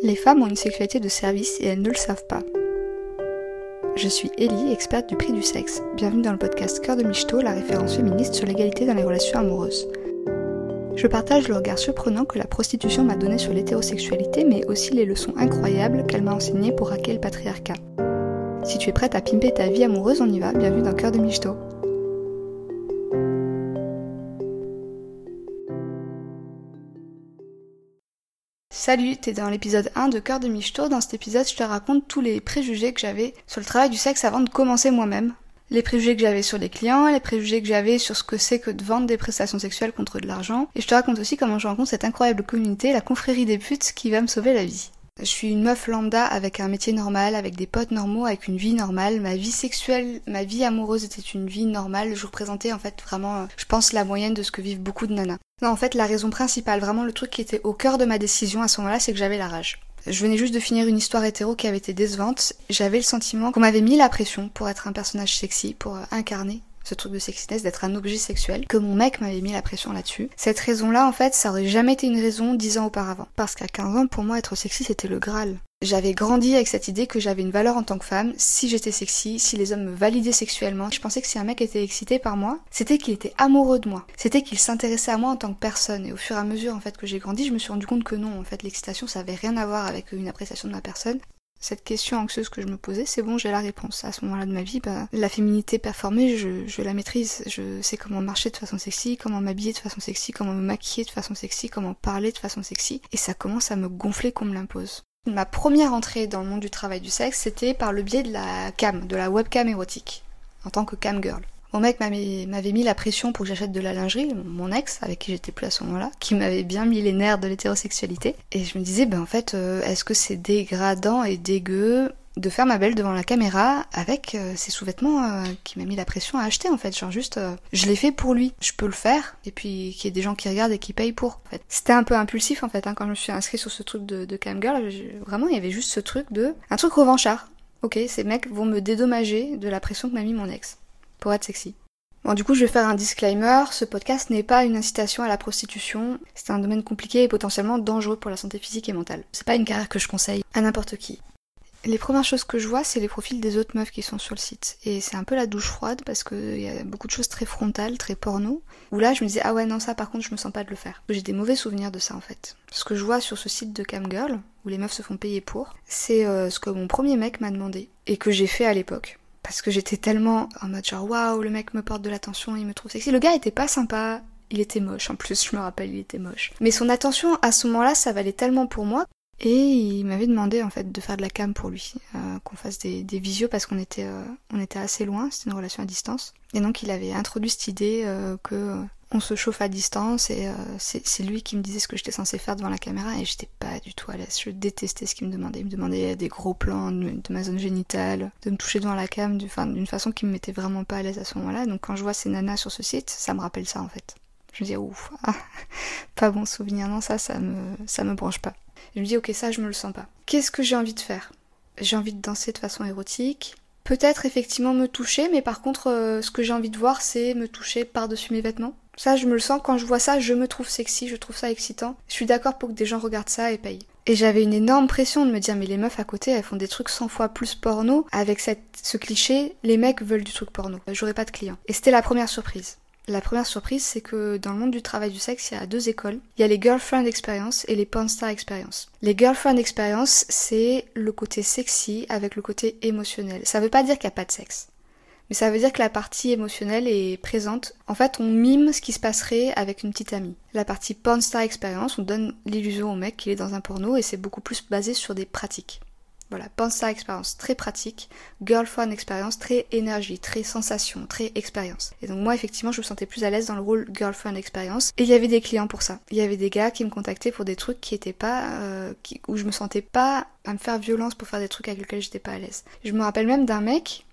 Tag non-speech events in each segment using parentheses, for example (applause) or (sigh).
Les femmes ont une sexualité de service et elles ne le savent pas. Je suis Ellie, experte du prix du sexe. Bienvenue dans le podcast Cœur de Michto, la référence féministe sur l'égalité dans les relations amoureuses. Je partage le regard surprenant que la prostitution m'a donné sur l'hétérosexualité, mais aussi les leçons incroyables qu'elle m'a enseignées pour hacker le patriarcat. Si tu es prête à pimper ta vie amoureuse, on y va. Bienvenue dans Cœur de Michto. Salut, t'es dans l'épisode 1 de Cœur de Michto. Dans cet épisode, je te raconte tous les préjugés que j'avais sur le travail du sexe avant de commencer moi-même. Les préjugés que j'avais sur les clients, les préjugés que j'avais sur ce que c'est que de vendre des prestations sexuelles contre de l'argent. Et je te raconte aussi comment je rencontre cette incroyable communauté, la confrérie des putes, qui va me sauver la vie. Je suis une meuf lambda avec un métier normal, avec des potes normaux, avec une vie normale. Ma vie sexuelle, ma vie amoureuse était une vie normale. Je représentais en fait vraiment, euh, je pense, la moyenne de ce que vivent beaucoup de nanas. Non, en fait, la raison principale, vraiment le truc qui était au cœur de ma décision à ce moment-là, c'est que j'avais la rage. Je venais juste de finir une histoire hétéro qui avait été décevante. J'avais le sentiment qu'on m'avait mis la pression pour être un personnage sexy, pour euh, incarner ce truc de sexiness, d'être un objet sexuel, que mon mec m'avait mis la pression là-dessus. Cette raison-là, en fait, ça aurait jamais été une raison dix ans auparavant. Parce qu'à 15 ans, pour moi, être sexy, c'était le Graal. J'avais grandi avec cette idée que j'avais une valeur en tant que femme, si j'étais sexy, si les hommes me validaient sexuellement. Je pensais que si un mec était excité par moi, c'était qu'il était amoureux de moi. C'était qu'il s'intéressait à moi en tant que personne. Et au fur et à mesure, en fait, que j'ai grandi, je me suis rendu compte que non, en fait, l'excitation, ça avait rien à voir avec une appréciation de ma personne cette question anxieuse que je me posais, c'est bon, j'ai la réponse. À ce moment-là de ma vie, bah, la féminité performée, je, je, la maîtrise. Je sais comment marcher de façon sexy, comment m'habiller de façon sexy, comment me maquiller de façon sexy, comment parler de façon sexy. Et ça commence à me gonfler qu'on me l'impose. Ma première entrée dans le monde du travail du sexe, c'était par le biais de la cam, de la webcam érotique, en tant que cam girl. Mon mec m'avait mis la pression pour que j'achète de la lingerie, mon ex, avec qui j'étais plus à ce moment-là, qui m'avait bien mis les nerfs de l'hétérosexualité. Et je me disais, ben en fait, euh, est-ce que c'est dégradant et dégueu de faire ma belle devant la caméra avec euh, ces sous-vêtements euh, qui m'a mis la pression à acheter en fait? Genre juste, je l'ai fait pour lui, je peux le faire, et puis qu'il y ait des gens qui regardent et qui payent pour. En fait. C'était un peu impulsif en fait, hein, quand je me suis inscrite sur ce truc de, de camgirl, vraiment il y avait juste ce truc de... Un truc revanchard. Ok, ces mecs vont me dédommager de la pression que m'a mis mon ex pour être sexy. Bon, du coup, je vais faire un disclaimer. Ce podcast n'est pas une incitation à la prostitution. C'est un domaine compliqué et potentiellement dangereux pour la santé physique et mentale. C'est pas une carrière que je conseille à n'importe qui. Les premières choses que je vois, c'est les profils des autres meufs qui sont sur le site. Et c'est un peu la douche froide parce qu'il y a beaucoup de choses très frontales, très porno. Où là, je me disais, ah ouais, non, ça par contre, je me sens pas de le faire. J'ai des mauvais souvenirs de ça en fait. Ce que je vois sur ce site de Camgirl, où les meufs se font payer pour, c'est euh, ce que mon premier mec m'a demandé et que j'ai fait à l'époque parce que j'étais tellement en mode genre waouh, le mec me porte de l'attention, il me trouve sexy. Le gars était pas sympa, il était moche en plus, je me rappelle, il était moche. Mais son attention à ce moment-là, ça valait tellement pour moi. Et il m'avait demandé en fait de faire de la cam pour lui, euh, qu'on fasse des, des visios parce qu'on était, euh, était assez loin, c'était une relation à distance. Et donc il avait introduit cette idée euh, que on se chauffe à distance et euh, c'est lui qui me disait ce que j'étais censée faire devant la caméra et j'étais pas du tout à l'aise. Je détestais ce qu'il me demandait. Il me demandait des gros plans de, ma zone génitale, de me toucher devant la cam d'une façon qui me mettait vraiment pas à l'aise à ce moment-là. Donc quand je vois ces nanas sur ce site, ça me rappelle ça en fait. Je me dis ouf, ah, (laughs) pas bon souvenir, non ça, ça me, ça me branche pas. Je me dis ok ça je me le sens pas. Qu'est-ce que j'ai envie de faire? J'ai envie de danser de façon érotique, peut-être effectivement me toucher, mais par contre, euh, ce que j'ai envie de voir, c'est me toucher par-dessus mes vêtements. Ça, je me le sens, quand je vois ça, je me trouve sexy, je trouve ça excitant. Je suis d'accord pour que des gens regardent ça et payent. Et j'avais une énorme pression de me dire, mais les meufs à côté, elles font des trucs 100 fois plus porno. Avec ce cliché, les mecs veulent du truc porno. J'aurais pas de clients. Et c'était la première surprise. La première surprise, c'est que dans le monde du travail du sexe, il y a deux écoles. Il y a les girlfriend experience et les porn star experience. Les girlfriend experience, c'est le côté sexy avec le côté émotionnel. Ça veut pas dire qu'il n'y a pas de sexe mais ça veut dire que la partie émotionnelle est présente. En fait, on mime ce qui se passerait avec une petite amie. La partie porn star experience, on donne l'illusion au mec qu'il est dans un porno et c'est beaucoup plus basé sur des pratiques. Voilà, porn star expérience très pratique, girlfriend expérience très énergie, très sensation, très expérience. Et donc moi effectivement je me sentais plus à l'aise dans le rôle girlfriend expérience. Et il y avait des clients pour ça. Il y avait des gars qui me contactaient pour des trucs qui étaient pas, euh, où je me sentais pas à me faire violence pour faire des trucs avec lesquels j'étais pas à l'aise. Je me rappelle même d'un mec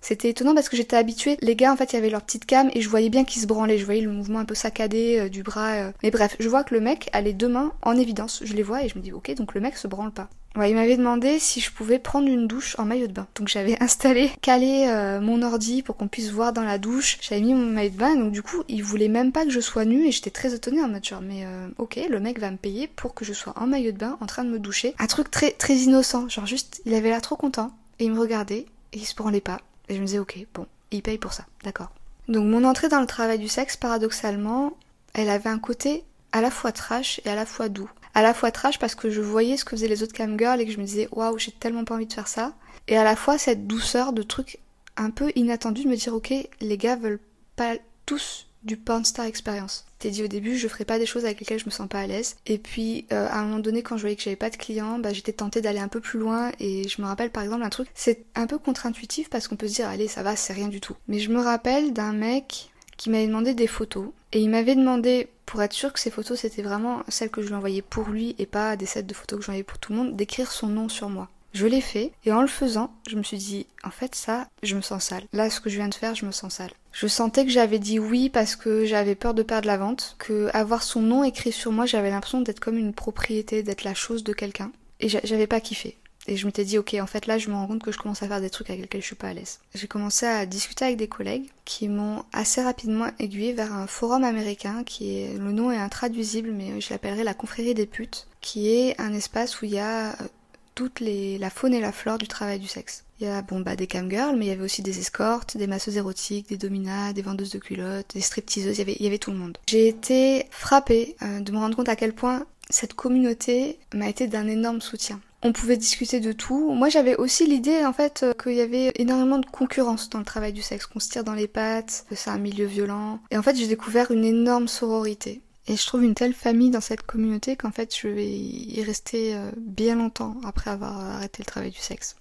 c'était étonnant parce que j'étais habituée. Les gars, en fait, il y avait leur petite cam et je voyais bien qu'ils se branlaient. Je voyais le mouvement un peu saccadé euh, du bras. Euh. Mais bref, je vois que le mec a les deux mains en évidence. Je les vois et je me dis, ok, donc le mec se branle pas. Ouais, il m'avait demandé si je pouvais prendre une douche en maillot de bain. Donc j'avais (laughs) installé, calé euh, mon ordi pour qu'on puisse voir dans la douche. J'avais mis mon maillot de bain, donc du coup, il voulait même pas que je sois nue et j'étais très étonnée en mode genre, mais euh, ok, le mec va me payer pour que je sois en maillot de bain en train de me doucher. Un truc très très innocent, genre juste, il avait l'air trop content et il me regardait et il se branlait pas. Et je me disais, ok, bon, il paye pour ça, d'accord. Donc mon entrée dans le travail du sexe, paradoxalement, elle avait un côté à la fois trash et à la fois doux à la fois trash parce que je voyais ce que faisaient les autres camgirls et que je me disais waouh j'ai tellement pas envie de faire ça et à la fois cette douceur de trucs un peu inattendus de me dire ok les gars veulent pas tous du porn star experience. T'es dit au début, je ferai pas des choses avec lesquelles je me sens pas à l'aise. Et puis, euh, à un moment donné, quand je voyais que j'avais pas de clients, bah, j'étais tentée d'aller un peu plus loin. Et je me rappelle par exemple un truc, c'est un peu contre-intuitif parce qu'on peut se dire, allez, ça va, c'est rien du tout. Mais je me rappelle d'un mec qui m'avait demandé des photos. Et il m'avait demandé, pour être sûr que ces photos c'était vraiment celles que je lui envoyais pour lui et pas des sets de photos que j'envoyais pour tout le monde, d'écrire son nom sur moi. Je l'ai fait et en le faisant, je me suis dit, en fait ça, je me sens sale. Là, ce que je viens de faire, je me sens sale. Je sentais que j'avais dit oui parce que j'avais peur de perdre la vente, que avoir son nom écrit sur moi, j'avais l'impression d'être comme une propriété, d'être la chose de quelqu'un. Et j'avais pas kiffé. Et je m'étais dit, ok, en fait là, je me rends compte que je commence à faire des trucs avec lesquels je suis pas à l'aise. J'ai commencé à discuter avec des collègues qui m'ont assez rapidement aiguillé vers un forum américain qui est, le nom est intraduisible, mais je l'appellerai la confrérie des putes, qui est un espace où il y a euh, toute les, la faune et la flore du travail du sexe. Il y a bon bah des camgirls, mais il y avait aussi des escortes, des masseuses érotiques, des dominas, des vendeuses de culottes, des stripteaseuses, il y avait, il y avait tout le monde. J'ai été frappée euh, de me rendre compte à quel point cette communauté m'a été d'un énorme soutien. On pouvait discuter de tout. Moi, j'avais aussi l'idée, en fait, euh, qu'il y avait énormément de concurrence dans le travail du sexe, qu'on se tire dans les pattes, que c'est un milieu violent. Et en fait, j'ai découvert une énorme sororité. Et je trouve une telle famille dans cette communauté qu'en fait, je vais y rester euh, bien longtemps après avoir arrêté le travail du sexe.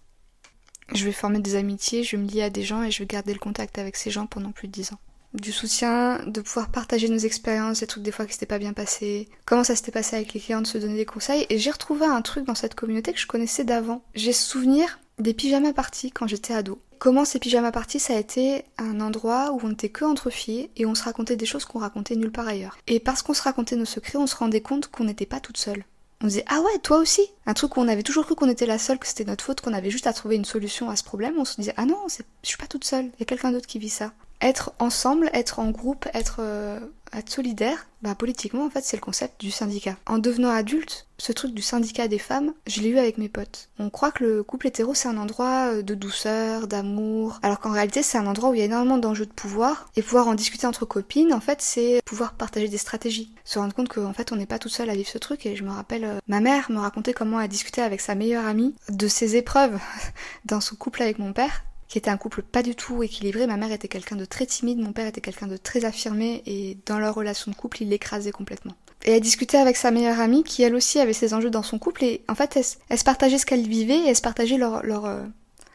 Je vais former des amitiés, je vais me lier à des gens et je vais garder le contact avec ces gens pendant plus de dix ans du soutien, de pouvoir partager nos expériences, des trucs des fois qui s'étaient pas bien passés, comment ça s'était passé avec les clients, de se donner des conseils. Et j'ai retrouvé un truc dans cette communauté que je connaissais d'avant. J'ai souvenir des pyjamas parties quand j'étais ado. Comment ces pyjamas parties, ça a été un endroit où on n'était que entre filles et on se racontait des choses qu'on racontait nulle part ailleurs. Et parce qu'on se racontait nos secrets, on se rendait compte qu'on n'était pas toute seule. On disait ah ouais toi aussi un truc où on avait toujours cru qu'on était la seule que c'était notre faute qu'on avait juste à trouver une solution à ce problème on se disait ah non je suis pas toute seule il y a quelqu'un d'autre qui vit ça être ensemble, être en groupe, être, euh, être solidaire, bah politiquement en fait c'est le concept du syndicat. En devenant adulte, ce truc du syndicat des femmes, je l'ai eu avec mes potes. On croit que le couple hétéro c'est un endroit euh, de douceur, d'amour, alors qu'en réalité c'est un endroit où il y a énormément d'enjeux de pouvoir et pouvoir en discuter entre copines en fait c'est pouvoir partager des stratégies, se rendre compte qu'en fait on n'est pas tout seul à vivre ce truc et je me rappelle euh, ma mère me racontait comment elle discutait avec sa meilleure amie de ses épreuves (laughs) dans son couple avec mon père qui était un couple pas du tout équilibré. Ma mère était quelqu'un de très timide, mon père était quelqu'un de très affirmé, et dans leur relation de couple, il l'écrasait complètement. Et elle discutait avec sa meilleure amie, qui elle aussi avait ses enjeux dans son couple, et en fait, elle, se partageait ce qu'elle vivait, et elle se partageait leur, leur, euh,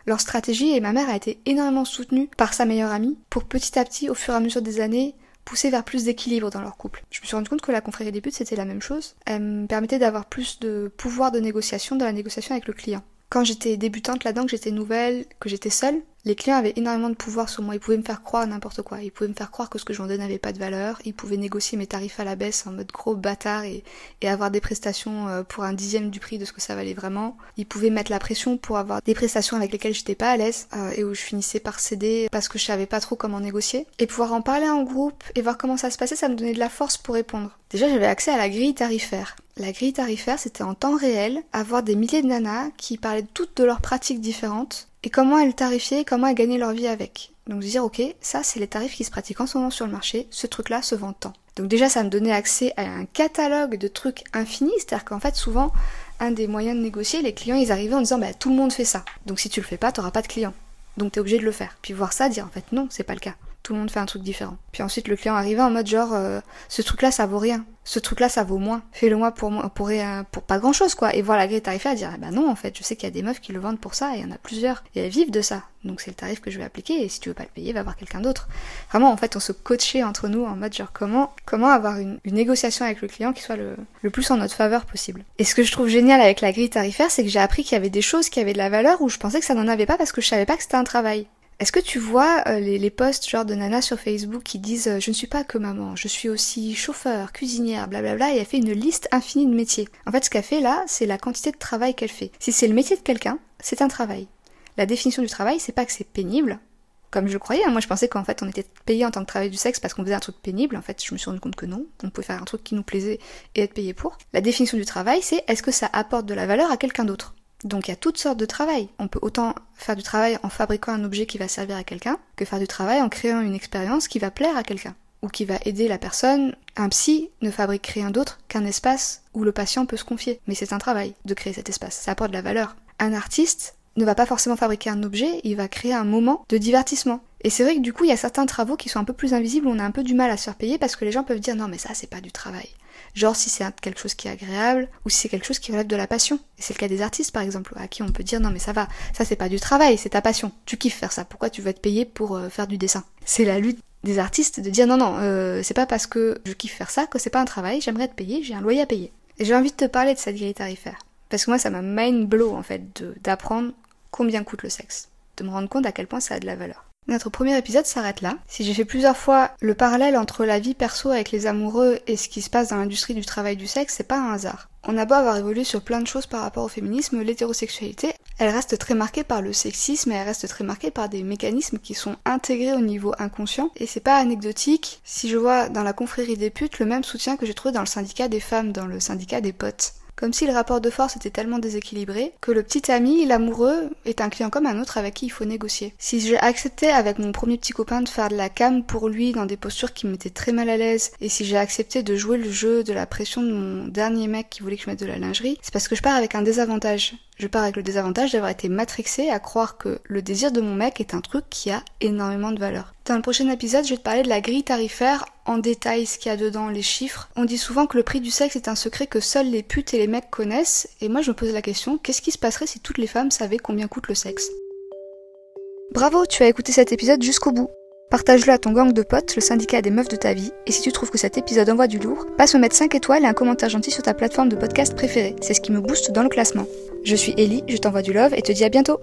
leur stratégie, et ma mère a été énormément soutenue par sa meilleure amie, pour petit à petit, au fur et à mesure des années, pousser vers plus d'équilibre dans leur couple. Je me suis rendu compte que la confrérie des buts, c'était la même chose. Elle me permettait d'avoir plus de pouvoir de négociation dans la négociation avec le client. Quand j'étais débutante là-dedans, que j'étais nouvelle, que j'étais seule, les clients avaient énormément de pouvoir sur moi. Ils pouvaient me faire croire n'importe quoi. Ils pouvaient me faire croire que ce que je vendais n'avait pas de valeur. Ils pouvaient négocier mes tarifs à la baisse en mode gros bâtard et, avoir des prestations euh, pour un dixième du prix de ce que ça valait vraiment. Ils pouvaient mettre la pression pour avoir des prestations avec lesquelles j'étais pas à l'aise euh, et où je finissais par céder parce que je savais pas trop comment négocier. Et pouvoir en parler en groupe et voir comment ça se passait, ça me donnait de la force pour répondre. Déjà, j'avais accès à la grille tarifaire. La grille tarifaire, c'était en temps réel, avoir des milliers de nanas qui parlaient toutes de leurs pratiques différentes et comment elles tarifiaient, comment elles gagnaient leur vie avec. Donc dire ok, ça c'est les tarifs qui se pratiquent en ce moment sur le marché, ce truc-là se vend tant. Donc déjà ça me donnait accès à un catalogue de trucs infinis, c'est-à-dire qu'en fait souvent un des moyens de négocier, les clients ils arrivaient en disant bah tout le monde fait ça, donc si tu le fais pas t'auras pas de clients, donc t'es obligé de le faire. Puis voir ça, dire en fait non c'est pas le cas tout le monde fait un truc différent. Puis ensuite le client arrivait en mode genre euh, ce truc là ça vaut rien, ce truc là ça vaut moins, fais-le moi pour moi pour, pour pas grand chose quoi. Et voir la grille tarifaire dire bah non en fait je sais qu'il y a des meufs qui le vendent pour ça et il y en a plusieurs et elles vivent de ça. Donc c'est le tarif que je vais appliquer et si tu veux pas le payer va voir quelqu'un d'autre. Vraiment en fait on se coachait entre nous en mode genre comment comment avoir une, une négociation avec le client qui soit le, le plus en notre faveur possible. Et ce que je trouve génial avec la grille tarifaire c'est que j'ai appris qu'il y avait des choses qui avaient de la valeur où je pensais que ça n'en avait pas parce que je savais pas que c'était un travail. Est-ce que tu vois euh, les, les posts genre de Nana sur Facebook qui disent euh, je ne suis pas que maman, je suis aussi chauffeur, cuisinière, blablabla, et elle fait une liste infinie de métiers. En fait, ce qu'elle fait là, c'est la quantité de travail qu'elle fait. Si c'est le métier de quelqu'un, c'est un travail. La définition du travail, c'est pas que c'est pénible, comme je le croyais. Hein. Moi, je pensais qu'en fait, on était payé en tant que travail du sexe parce qu'on faisait un truc pénible. En fait, je me suis rendu compte que non. On pouvait faire un truc qui nous plaisait et être payé pour. La définition du travail, c'est est-ce que ça apporte de la valeur à quelqu'un d'autre? Donc il y a toutes sortes de travail. On peut autant faire du travail en fabriquant un objet qui va servir à quelqu'un que faire du travail en créant une expérience qui va plaire à quelqu'un ou qui va aider la personne. Un psy ne fabrique rien d'autre qu'un espace où le patient peut se confier. Mais c'est un travail de créer cet espace. Ça apporte de la valeur. Un artiste ne va pas forcément fabriquer un objet, il va créer un moment de divertissement. Et c'est vrai que du coup, il y a certains travaux qui sont un peu plus invisibles, on a un peu du mal à se faire parce que les gens peuvent dire non mais ça c'est pas du travail. Genre si c'est quelque chose qui est agréable ou si c'est quelque chose qui relève de la passion. C'est le cas des artistes par exemple, à qui on peut dire non mais ça va, ça c'est pas du travail, c'est ta passion. Tu kiffes faire ça, pourquoi tu veux être payé pour euh, faire du dessin? C'est la lutte des artistes de dire non non, euh, c'est pas parce que je kiffe faire ça que c'est pas un travail, j'aimerais être payé, j'ai un loyer à payer. Et j'ai envie de te parler de cette grille tarifaire. Parce que moi ça m'a mind blow en fait d'apprendre combien coûte le sexe. De me rendre compte à quel point ça a de la valeur. Notre premier épisode s'arrête là. Si j'ai fait plusieurs fois le parallèle entre la vie perso avec les amoureux et ce qui se passe dans l'industrie du travail du sexe, c'est pas un hasard. On a beau avoir évolué sur plein de choses par rapport au féminisme, l'hétérosexualité, elle reste très marquée par le sexisme et elle reste très marquée par des mécanismes qui sont intégrés au niveau inconscient. Et c'est pas anecdotique si je vois dans la confrérie des putes le même soutien que j'ai trouvé dans le syndicat des femmes, dans le syndicat des potes comme si le rapport de force était tellement déséquilibré que le petit ami, l'amoureux, est un client comme un autre avec qui il faut négocier. Si j'ai accepté avec mon premier petit copain de faire de la cam pour lui dans des postures qui m'étaient très mal à l'aise, et si j'ai accepté de jouer le jeu de la pression de mon dernier mec qui voulait que je mette de la lingerie, c'est parce que je pars avec un désavantage. Je pars avec le désavantage d'avoir été matrixée à croire que le désir de mon mec est un truc qui a énormément de valeur. Dans le prochain épisode, je vais te parler de la grille tarifaire en détail, ce qu'il y a dedans, les chiffres. On dit souvent que le prix du sexe est un secret que seuls les putes et les mecs connaissent, et moi je me pose la question, qu'est-ce qui se passerait si toutes les femmes savaient combien coûte le sexe? Bravo, tu as écouté cet épisode jusqu'au bout. Partage-le à ton gang de potes, le syndicat des meufs de ta vie, et si tu trouves que cet épisode envoie du lourd, passe me mettre 5 étoiles et un commentaire gentil sur ta plateforme de podcast préférée, c'est ce qui me booste dans le classement. Je suis Ellie, je t'envoie du love et te dis à bientôt